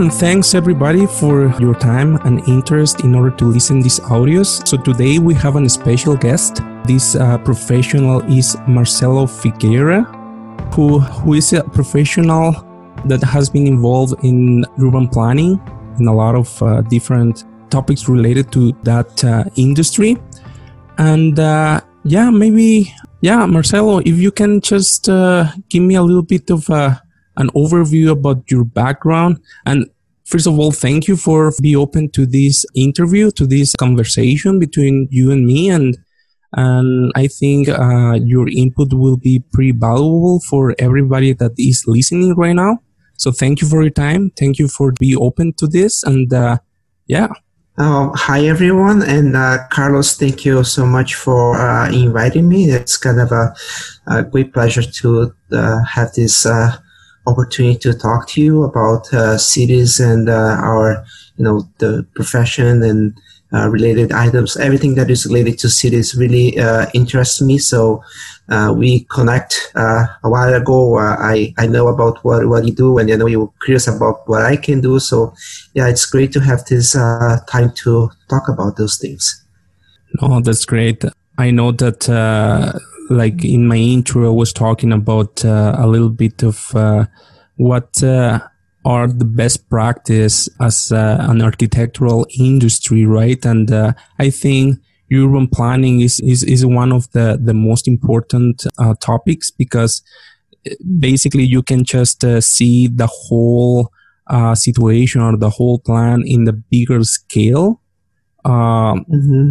and thanks everybody for your time and interest in order to listen these audios. So today we have a special guest. This uh, professional is Marcelo Figueira, who who is a professional that has been involved in urban planning in a lot of uh, different topics related to that uh, industry. And uh, yeah, maybe yeah, Marcelo, if you can just uh, give me a little bit of uh, an overview about your background. And first of all thank you for be open to this interview to this conversation between you and me. And and i think uh, your input will be pretty valuable for everybody that is listening right now. So thank you for your time. Thank you for be open to this. And uh, yeah. Uh, hi everyone. And uh, carlos thank you so much for uh, inviting me. It's kind of a, a great pleasure to uh, have this opportunity to talk to you about uh, cities and uh, our, you know, the profession and uh, related items. Everything that is related to cities really uh, interests me. So uh, we connect uh, a while ago. I, I know about what, what you do and I know you're curious about what I can do. So yeah, it's great to have this time to talk about those things. Oh, that's great. I know that like in my intro, I was talking about uh, a little bit of uh, what uh, are the best practice as uh, an architectural industry, right? And uh, I think urban planning is, is, is one of the, the most important uh, topics because basically you can just see the whole situation or the whole plan in the bigger scale. Um, mm-hmm.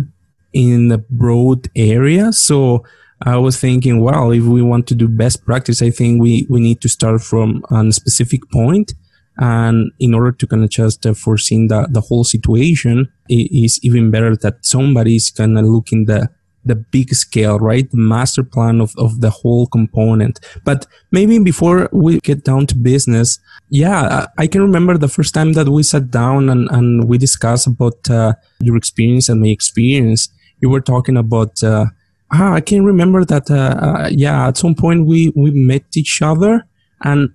in the broad area. So I was thinking, well, if we want to do best practice, I think we, we need to start from a specific point. And in order to kind of just uh, foresee the, the whole situation, it is even better that somebody is kind of looking the, the big scale, right? The master plan of, of the whole component. But maybe before we get down to business, yeah, I can remember the first time that we sat down and, and we discussed about uh, your experience and my experience. You were talking about uh, ah, I can remember that. Uh, uh, yeah, at some point we we met each other, and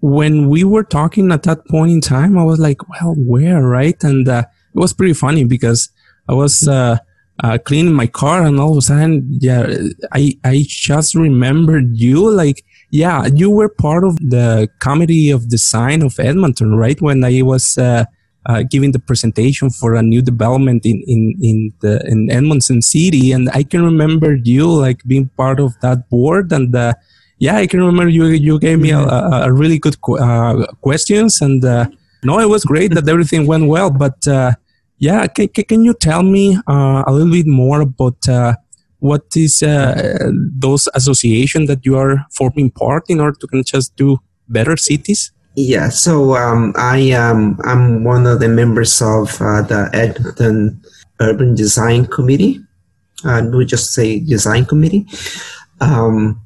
when we were talking at that point in time, I was like, well, where, right? And uh, it was pretty funny because I was uh, uh, cleaning my car, and all of a sudden, yeah, I I just remembered you, like. Yeah, you were part of the comedy of design of Edmonton, right? When I was uh, giving the presentation for a new development in in in the in Edmonton City, and I can remember you like being part of that board, and uh, yeah, I can remember you you gave me a, a, really good qu- uh, questions, and uh, no, it was great that everything went well, but uh, yeah, can, can you tell me uh, a little bit more about? what is those association that you are forming part in order to just do better cities? Yeah, so um, I am I'm one of the members of uh, the Edmonton Urban Design Committee. Uh, we just say Design Committee. Um,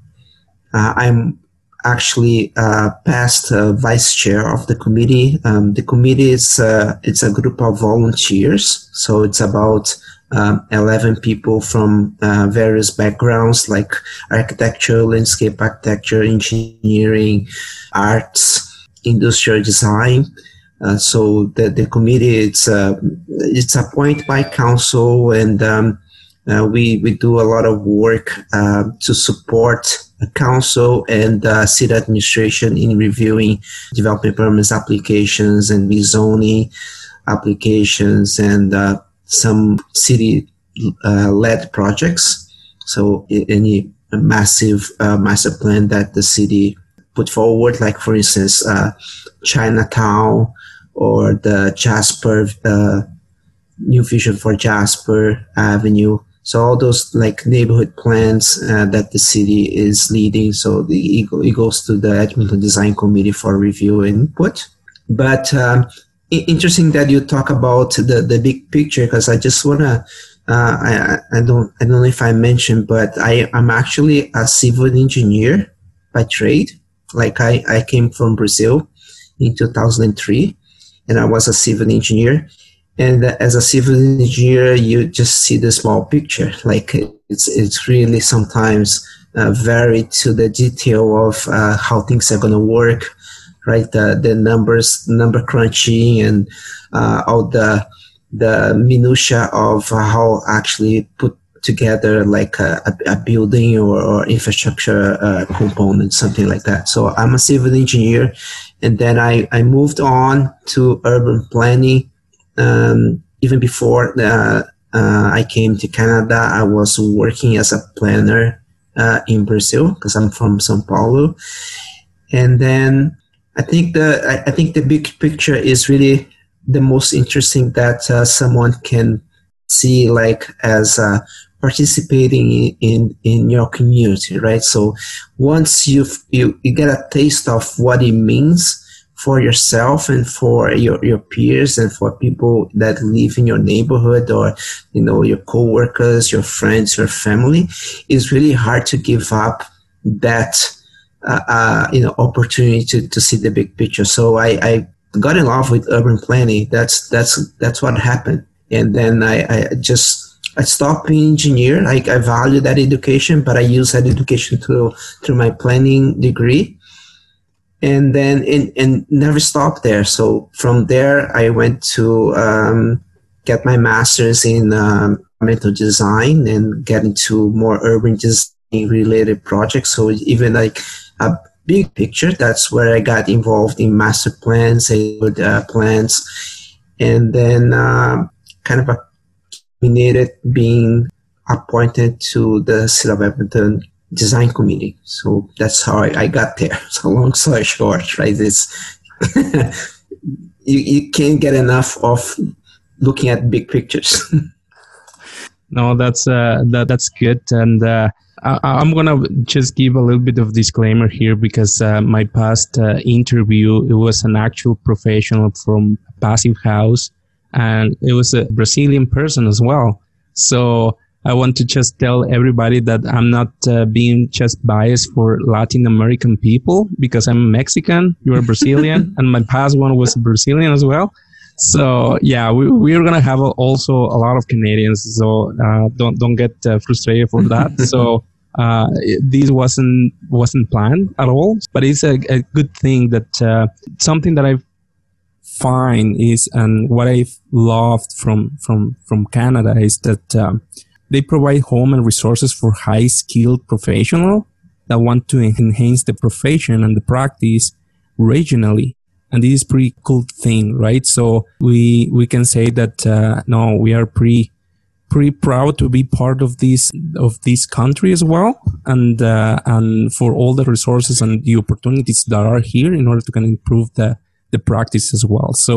uh, I'm actually uh, past uh, vice chair of the committee. Um, the committee is uh, it's a group of volunteers, so it's about um, 11 people from uh, various backgrounds like architecture, landscape architecture, engineering, arts, industrial design. Uh, so the, the committee it's uh, it's appointed by council and um, uh, we we do a lot of work uh, to support council and uh, city administration in reviewing development permits applications and rezoning applications and uh, some city led projects. So any massive master plan that the city put forward, like for instance, uh, Chinatown or the Jasper, uh, New Vision for Jasper Avenue. So all those like neighborhood plans uh, that the city is leading. So the, it goes to the Edmonton Design Committee for review input. But um, interesting that you talk about the, the big picture because I just want to uh, I, I don't I don't know if I mentioned, but I I'm actually a civil engineer by trade. Like I, I came from Brazil in 2003 and I was a civil engineer. And as a civil engineer, you just see the small picture. Like it's, it's really sometimes uh, very to the detail of uh, how things are going to work, right? The the numbers, number crunching, and uh, all the the minutia of how actually put together like a, a building or, or infrastructure uh, component, something like that. So I'm a civil engineer, and then I, I moved on to urban planning. Um, even before uh, uh, I came to Canada, I was working as a planner uh, in Brazil because I'm from São Paulo, and then I think the I, I think the big picture is really the most interesting that uh, someone can see like as uh, participating in, in your community, right? So once you've, you, you get a taste of what it means for yourself and for your, your peers and for people that live in your neighborhood or, you know, your coworkers, your friends, your family, it's really hard to give up that, uh, uh, you know, opportunity to, to see the big picture. So I, I got in love with urban planning. That's, that's, that's what happened. And then I, I just, I stopped being engineer. I, I value that education, but I use that education to through my planning degree, and then and, and never stopped there. So from there, I went to um, get my master's in um, environmental design and get into more urban design related projects. So even like a big picture, that's where I got involved in master plans, and uh, plans, and then uh, kind of a nominated being appointed to the City of Edmonton Design Committee. So that's how I, I got there. So long story short, right? It's you, you can't get enough of looking at big pictures. no, that's uh, that that's good, and uh, I, am gonna just give a little bit of disclaimer here because uh, my past uh, interview it was an actual professional from Passive House and it was a Brazilian person as well. So I want to just tell everybody that I'm not uh, being just biased for Latin American people because I'm Mexican, you're Brazilian, and my past one was Brazilian as well. So yeah, we, we're gonna have also a lot of Canadians. So uh, don't don't get uh, frustrated for that. so uh, this wasn't wasn't planned at all, but it's a, a good thing that uh, something that I've find is, and what I've loved from from from Canada is that um, they provide home and resources for high skilled professional that want to enhance the profession and the practice regionally. And this is pretty cool thing, right? So we we can say that uh, no, we are pretty pretty proud to be part of this of this country as well, and uh, and for all the resources and the opportunities that are here in order to kind of improve the the practice as well. So,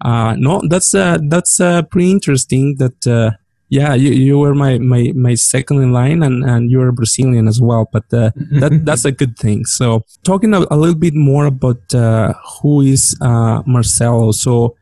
uh, no, that's, uh, that's, uh, pretty interesting that, uh, yeah, you, you were my, my, my second in line and, and you're Brazilian as well, but, uh, that, that's a good thing. So talking a, a little bit more about, uh, who is, uh, Marcelo. So,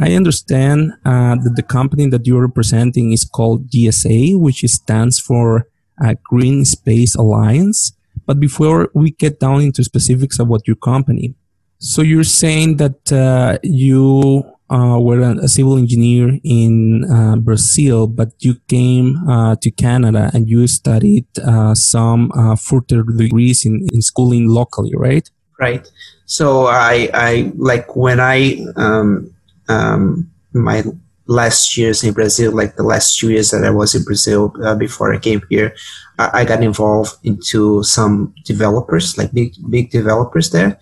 I understand uh, that the company that you're representing is called GSA, which stands for uh, Green Space Alliance. But before we get down into specifics about your company, so you're saying that uh, you uh, were a civil engineer in uh, Brazil, but you came uh, to Canada and you studied uh, some uh, further degrees in, in schooling locally, right? Right. So I, I like when I um, um, my last years in Brazil, like the last two years that I was in Brazil before I came here, I, I got involved into some developers, like big big developers there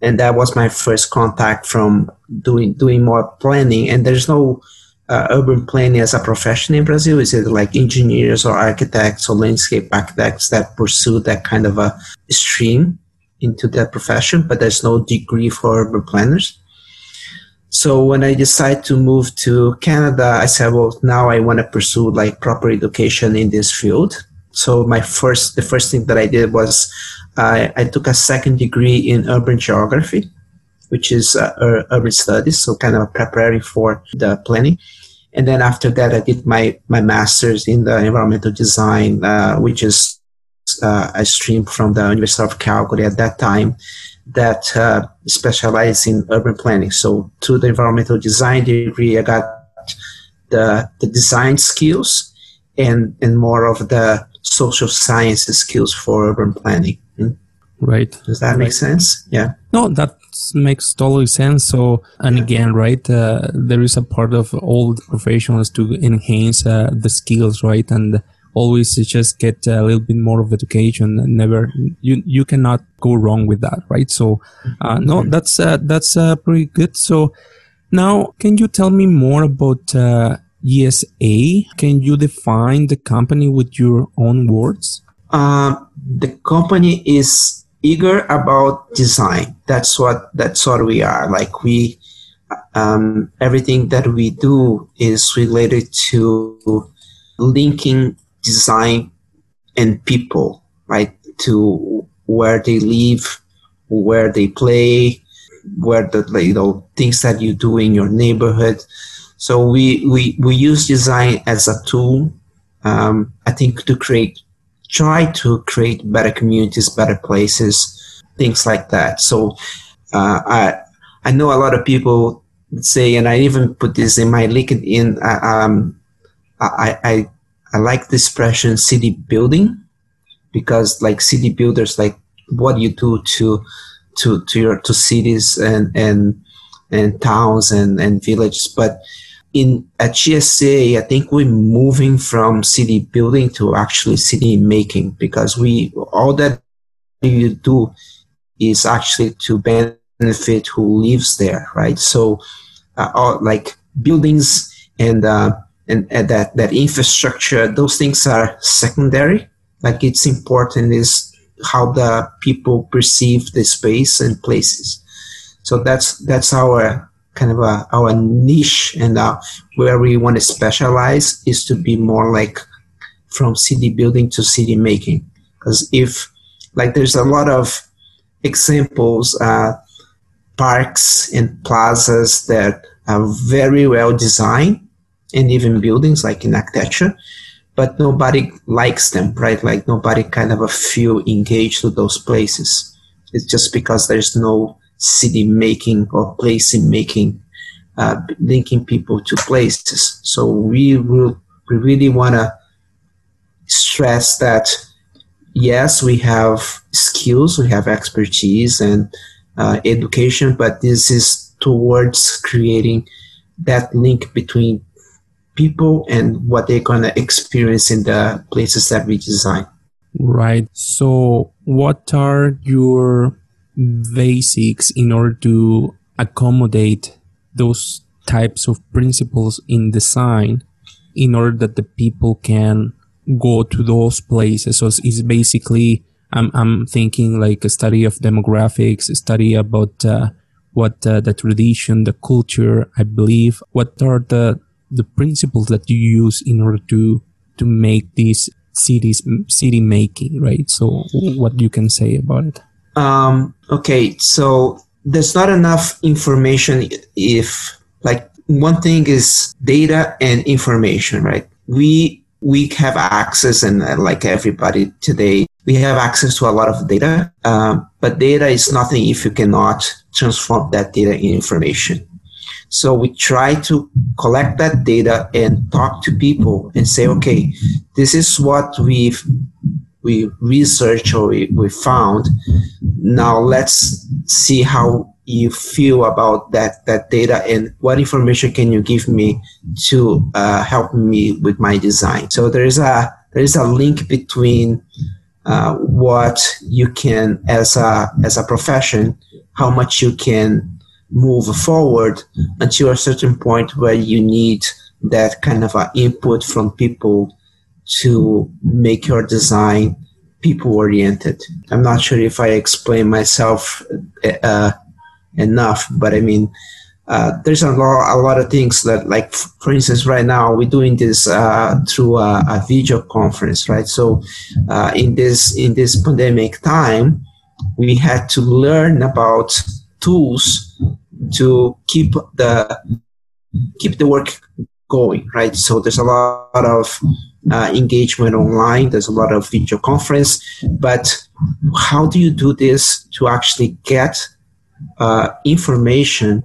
and that was my first contact from doing doing more planning. And there's no uh, urban planning as a profession in Brazil. Is it like engineers or architects or landscape architects that pursue that kind of a stream into that profession? But there's no degree for urban planners. So when I decided to move to Canada, I said, well, now I want to pursue like proper education in this field. So my first, the first thing that I did was I, I took a second degree in urban geography, which is uh, urban studies, so kind of preparing for the planning. And then after that, I did my, my master's in the environmental design, uh, which is uh, a stream from the University of Calgary at that time that uh, specialized in urban planning. So to the environmental design degree, I got the, the design skills and, and more of the social sciences skills for urban planning. Right. Does that make sense? Yeah. No, that makes totally sense. So, and again, right, uh, there is a part of all the professionals to enhance uh, the skills, right, and always just get a little bit more of education. And never, you you cannot go wrong with that, right? So, uh, no, that's uh, that's uh, pretty good. So, now can you tell me more about uh, GSA? Can you define the company with your own words? the company is eager about design. That's what that's what we are. Like we, um, everything that we do is related to linking design and people, right? To where they live, where they play, where the you know things that you do in your neighborhood. So we we we use design as a tool. Um, I think to create try to create better communities, better places, things like that. So uh, I I know a lot of people say, and I even put this in my LinkedIn. Uh, um, I, I I like the expression city building because like city builders, like what you do to to to your to cities and and and towns and and villages, but in at GSA, I think we're moving from city building to actually city making because we all that you do is actually to benefit who lives there, right? So, uh, all, like buildings and, uh, and and that that infrastructure, those things are secondary. Like it's important is how the people perceive the space and places. So that's that's our kind of a, our niche and uh, where we want to specialize is to be more like from city building to city making. Because if, like, there's a lot of examples, uh, parks and plazas that are very well designed, and even buildings like in architecture, but nobody likes them, right? Like nobody kind of a feel engaged to those places. It's just because there's no city making or place making, uh, linking people to places. So we will, we really want to stress that yes, we have skills, we have expertise and uh, education, but this is towards creating that link between people and what they're going to experience in the places that we design. Right. So, what are your basics in order to accommodate those types of principles in design in order that the people can go to those places. So it's basically, I'm, I'm thinking like a study of demographics, a study about uh, what uh, the tradition, the culture, I believe. What are the, the principles that you use in order to, to make these cities, city making, right? So what you can say about it? Um, okay, so there's not enough information if like one thing is data and information, right? We we have access and uh, like everybody today we have access to a lot of data um, but data is nothing if you cannot transform that data in information so we try to collect that data and talk to people and say okay this is what we've we researched or we, we found. Now let's see how you feel about that that data and what information can you give me to uh, help me with my design. So there is a there is a link between uh, what you can as a as a profession, how much you can move forward until a certain point where you need that kind of input from people to make your design people oriented. I'm not sure if I explain myself uh, enough, but I mean, uh, there's a lot, a lot of things that, like, for instance, right now we're doing this uh, through a, a, video conference, right? So, uh, in this in this pandemic time, we had to learn about tools to keep the keep the work going, right? So there's a lot of uh, engagement online. There's a lot of video conference, but how do you do this to actually get uh, information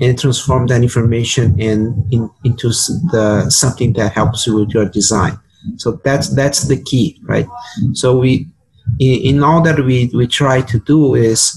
and transform that information in, in into the something that helps you with your design? So that's that's the key, right? So we in, in all that we, we try to do is,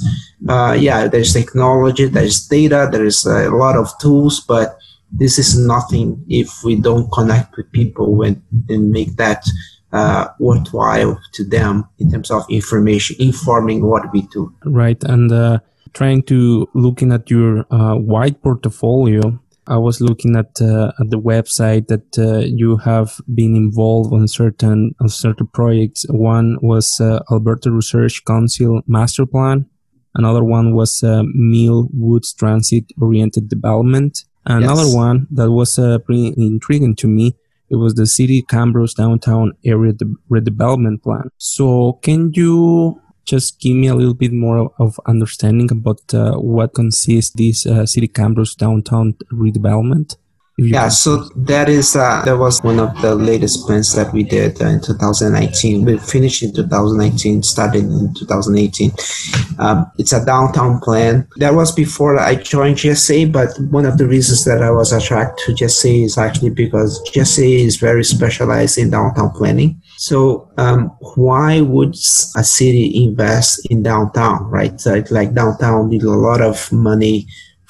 uh, yeah, there's technology, there's data, there's a lot of tools, but this is nothing if we don't connect with people and, and make that uh, worthwhile to them in terms of information, informing what we do. Right. And uh, trying to looking at your uh, wide portfolio, I was looking at uh, at the website that uh, you have been involved on certain on certain projects. One was uh, Alberta Research Council Master Plan. Another one was Mill Woods Transit Oriented Development. Another yes. one that was uh, pretty intriguing to me. It was the City Camrose Downtown Area de- Redevelopment Plan. So, can you just give me a little bit more of understanding about uh, what consists this uh, City Camrose downtown redevelopment? Yeah, so that is uh, that was one of the latest plans that we did uh, in 2019. We finished in 2019, started in 2018. Um, it's a downtown plan. That was before I joined GSA, but one of the reasons that I was attracted to GSA is actually because GSA is very specialized in downtown planning. So um, why would a city invest in downtown, right? So like downtown need a lot of money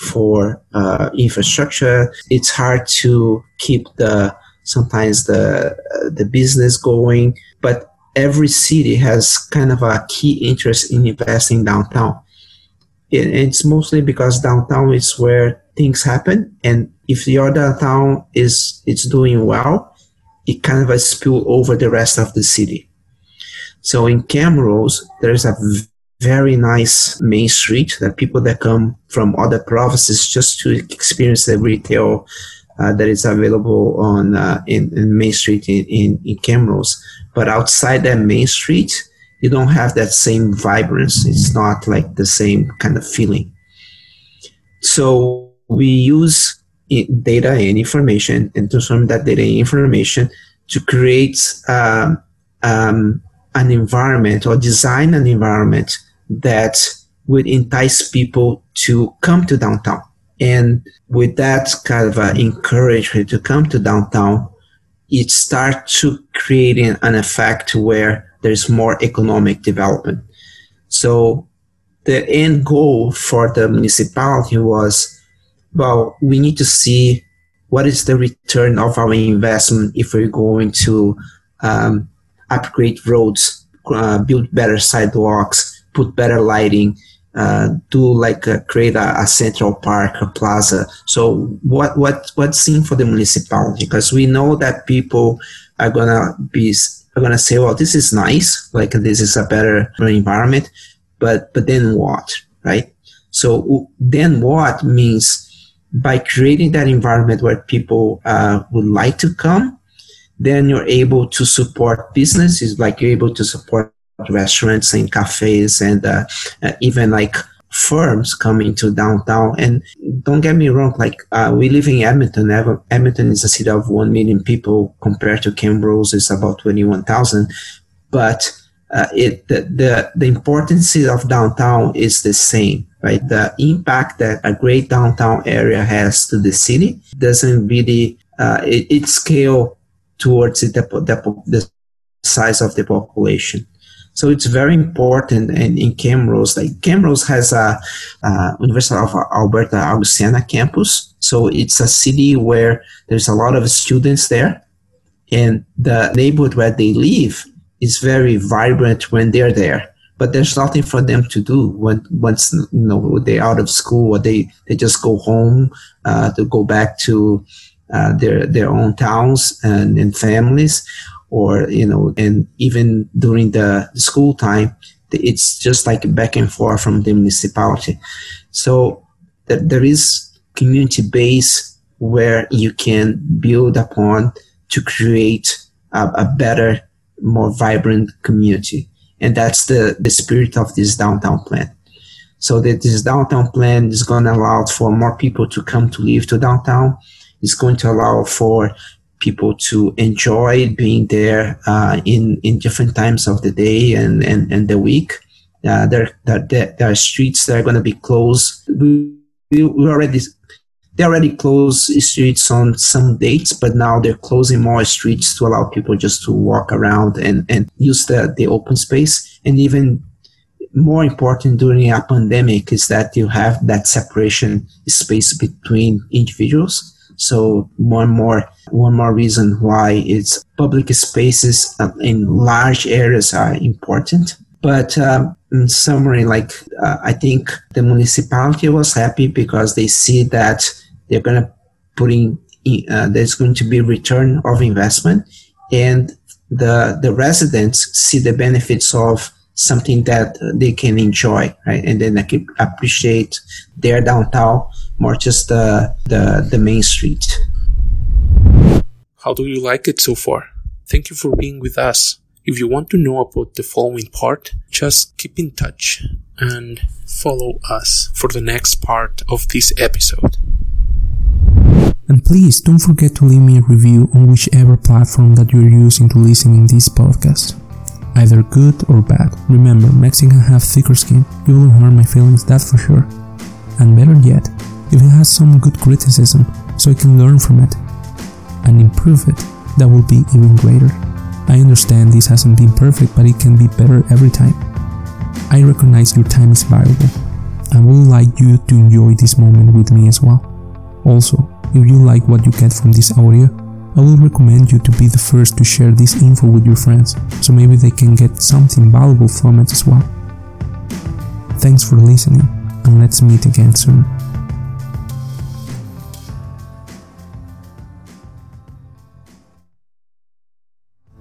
for uh, infrastructure. It's hard to keep the sometimes the the business going, but every city has kind of a key interest in investing downtown. It, it's mostly because downtown is where things happen, and if your downtown is it's doing well, it kind of a spill over the rest of the city. So in Camrose, there's a very nice main street that people that come from other provinces just to experience the retail uh, that is available on uh, in, in, Main Street in, in, in Camrose. But outside that Main Street, you don't have that same vibrance. It's not like the same kind of feeling. So we use data and information and transform that data and information to create um, um, an environment or design an environment that would entice people to come to downtown. And with that kind of uh, encouragement to come to downtown, it starts to creating an effect where there's more economic development. So the end goal for the municipality was, well, we need to see what is the return of our investment if we're going to um, upgrade roads, uh, build better sidewalks, put better lighting, uh, do like uh, create a, a, central park, a plaza. So what what what's in for the municipality? Because we know that people are gonna be are gonna say, well, this is nice, like this is a better environment, but but then what, right? So then what means by creating that environment where people uh, would like to come, then you're able to support businesses, like you're able to support restaurants and cafes and uh, uh, even like firms coming to downtown. And don't get me wrong, like uh, we live in Edmonton. Edmonton is a city of 1 million people compared to Camrose is about 21,000. But uh, it the, the, the importance of downtown is the same, right? The impact that a great downtown area has to the city doesn't really, uh, it, it scale towards the, the, the size of the population. So it's very important in, in Camrose. Like Camrose has a, a University of Alberta Augustana campus. So it's a city where there's a lot of students there. And the neighborhood where they live is very vibrant when they're there. But there's nothing for them to do when once you know they're out of school or they, they just go home uh, to go back to uh, their their own towns and, and families or you know and even during the, school time it's just like back and forth from the municipality. So th- there is community base where you can build upon to create a, a better more vibrant community. And that's the, the spirit of this downtown plan. So that this downtown plan is going to allow for more people to come to live to downtown. It's going to allow for people to enjoy being there uh, in in different times of the day and and, and the week. Uh, there, there there are streets that are going to be closed. We, we already they already close streets on some dates, but now they're closing more streets to allow people just to walk around and, and use the, the open space. and even more important during a pandemic is that you have that separation space between individuals. So one more one more reason why it's public spaces uh, in large areas are important. But um, in summary, like uh, I think the municipality was happy because they see that they're going to put in uh, there's going to be return of investment, and the the residents see the benefits of something that they can enjoy, right? And then they can appreciate their downtown more just the, the, the main street. How do you like it so far? Thank you for being with us. If you want to know about the following part, just keep in touch and follow us for the next part of this episode. And please don't forget to leave me a review on whichever platform that you're using to listen in this podcast either good or bad. Remember, Mexicans have thicker skin. You will hurt my feelings, that's for sure. And better yet, if it has some good criticism, so I can learn from it and improve it, that will be even greater. I understand this hasn't been perfect, but it can be better every time. I recognize your time is valuable. I would like you to enjoy this moment with me as well. Also, if you like what you get from this audio, I will recommend you to be the first to share this info with your friends, so maybe they can get something valuable from it as well. Thanks for listening, and let's meet again soon.